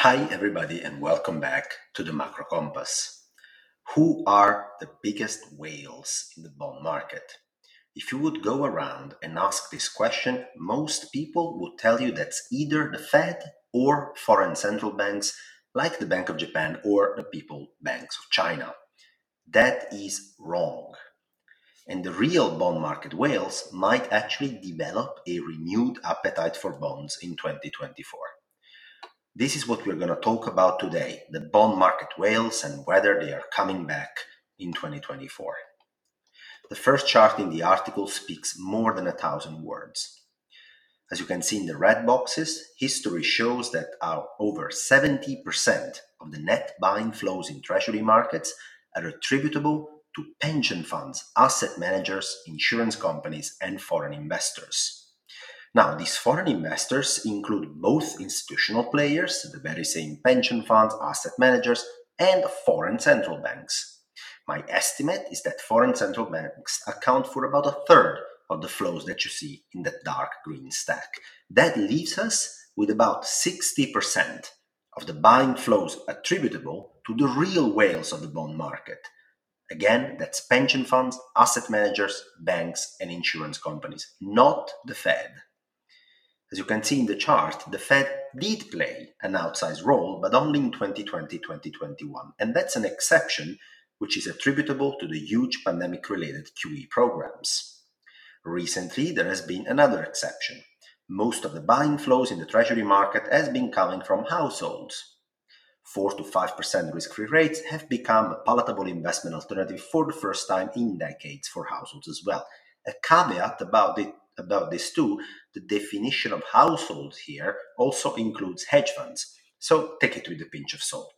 Hi, everybody, and welcome back to the Macro Compass. Who are the biggest whales in the bond market? If you would go around and ask this question, most people would tell you that's either the Fed or foreign central banks like the Bank of Japan or the People's Bank of China. That is wrong. And the real bond market whales might actually develop a renewed appetite for bonds in 2024. This is what we're going to talk about today the bond market whales and whether they are coming back in 2024. The first chart in the article speaks more than a thousand words. As you can see in the red boxes, history shows that over 70% of the net buying flows in treasury markets are attributable to pension funds, asset managers, insurance companies, and foreign investors. Now, these foreign investors include both institutional players, the very same pension funds, asset managers, and foreign central banks. My estimate is that foreign central banks account for about a third of the flows that you see in that dark green stack. That leaves us with about 60% of the buying flows attributable to the real whales of the bond market. Again, that's pension funds, asset managers, banks, and insurance companies, not the Fed. As you can see in the chart, the Fed did play an outsized role, but only in 2020 2021. And that's an exception, which is attributable to the huge pandemic related QE programs. Recently, there has been another exception. Most of the buying flows in the treasury market has been coming from households. 4 to 5% risk free rates have become a palatable investment alternative for the first time in decades for households as well. A caveat about it about this too, the definition of household here also includes hedge funds. So take it with a pinch of salt.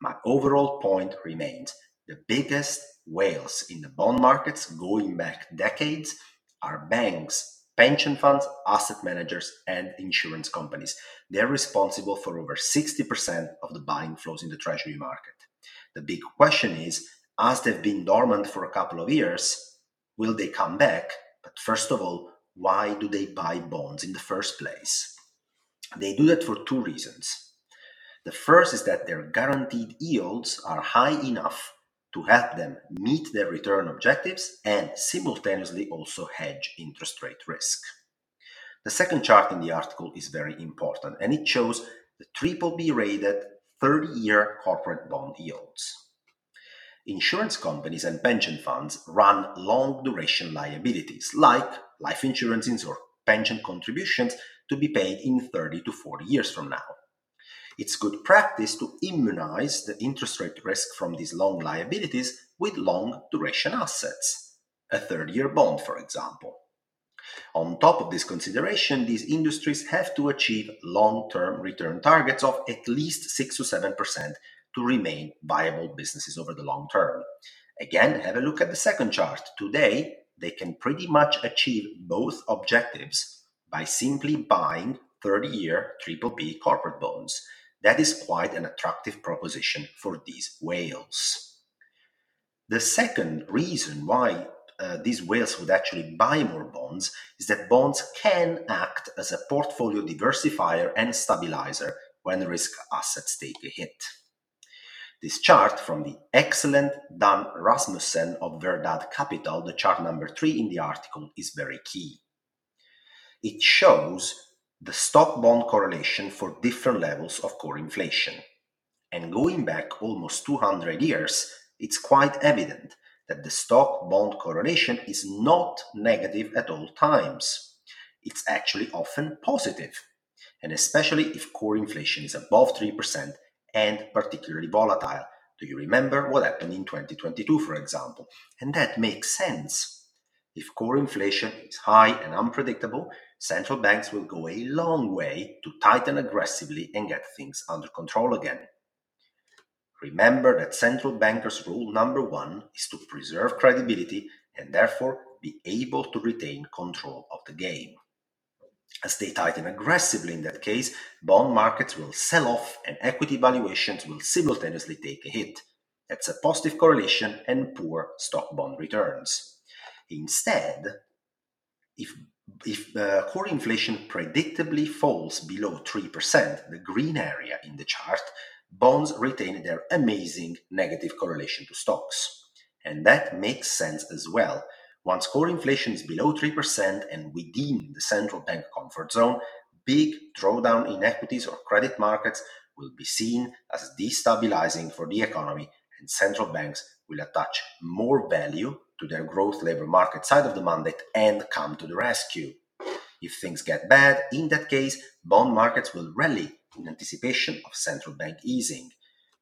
My overall point remains the biggest whales in the bond markets going back decades are banks, pension funds, asset managers, and insurance companies. They're responsible for over 60% of the buying flows in the treasury market. The big question is as they've been dormant for a couple of years, will they come back? But first of all, why do they buy bonds in the first place? They do that for two reasons. The first is that their guaranteed yields are high enough to help them meet their return objectives and simultaneously also hedge interest rate risk. The second chart in the article is very important and it shows the triple B rated 30 year corporate bond yields. Insurance companies and pension funds run long duration liabilities like life insurances or pension contributions to be paid in 30 to 40 years from now. It's good practice to immunize the interest rate risk from these long liabilities with long duration assets, a 30 year bond, for example. On top of this consideration, these industries have to achieve long term return targets of at least 6 to 7% to remain viable businesses over the long term. Again, have a look at the second chart. Today, they can pretty much achieve both objectives by simply buying 30 year triple B corporate bonds. That is quite an attractive proposition for these whales. The second reason why uh, these whales would actually buy more bonds is that bonds can act as a portfolio diversifier and stabilizer when risk assets take a hit. This chart from the excellent Dan Rasmussen of Verdad Capital, the chart number three in the article, is very key. It shows the stock bond correlation for different levels of core inflation. And going back almost 200 years, it's quite evident that the stock bond correlation is not negative at all times. It's actually often positive, and especially if core inflation is above 3% and particularly volatile. Do you remember what happened in 2022, for example? And that makes sense. If core inflation is high and unpredictable, central banks will go a long way to tighten aggressively and get things under control again. Remember that central bankers' rule number one is to preserve credibility and therefore be able to retain control of the game. As they tighten aggressively in that case, bond markets will sell off and equity valuations will simultaneously take a hit. That's a positive correlation and poor stock bond returns. Instead, if if uh, core inflation predictably falls below 3%, the green area in the chart, bonds retain their amazing negative correlation to stocks. And that makes sense as well. Once core inflation is below 3% and within the central bank comfort zone, big drawdown in equities or credit markets will be seen as destabilizing for the economy, and central banks will attach more value to their growth labor market side of the mandate and come to the rescue. If things get bad, in that case, bond markets will rally in anticipation of central bank easing.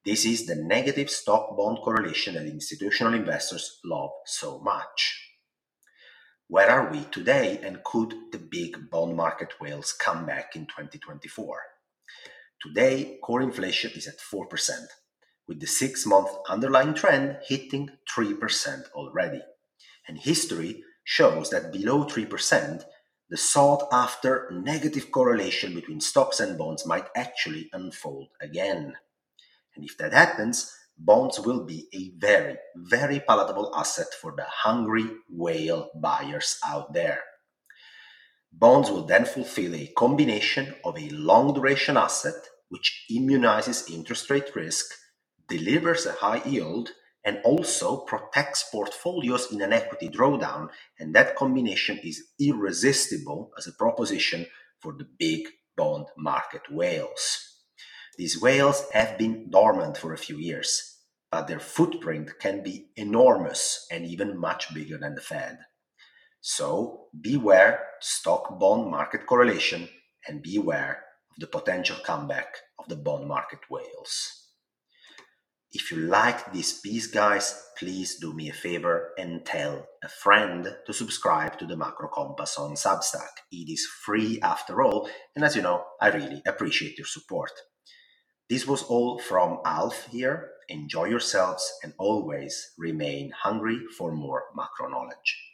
This is the negative stock bond correlation that institutional investors love so much. Where are we today, and could the big bond market whales come back in 2024? Today, core inflation is at 4%, with the six month underlying trend hitting 3% already. And history shows that below 3%, the sought after negative correlation between stocks and bonds might actually unfold again. And if that happens, bonds will be a very, very palatable asset for the hungry whale buyers out there. Bonds will then fulfill a combination of a long duration asset, which immunizes interest rate risk, delivers a high yield, and also protects portfolios in an equity drawdown. And that combination is irresistible as a proposition for the big bond market whales. These whales have been dormant for a few years, but their footprint can be enormous and even much bigger than the Fed. So beware stock bond market correlation and beware of the potential comeback of the bond market whales. If you like this piece, guys, please do me a favor and tell a friend to subscribe to the Macro Compass on Substack. It is free after all, and as you know, I really appreciate your support. This was all from Alf here. Enjoy yourselves and always remain hungry for more macro knowledge.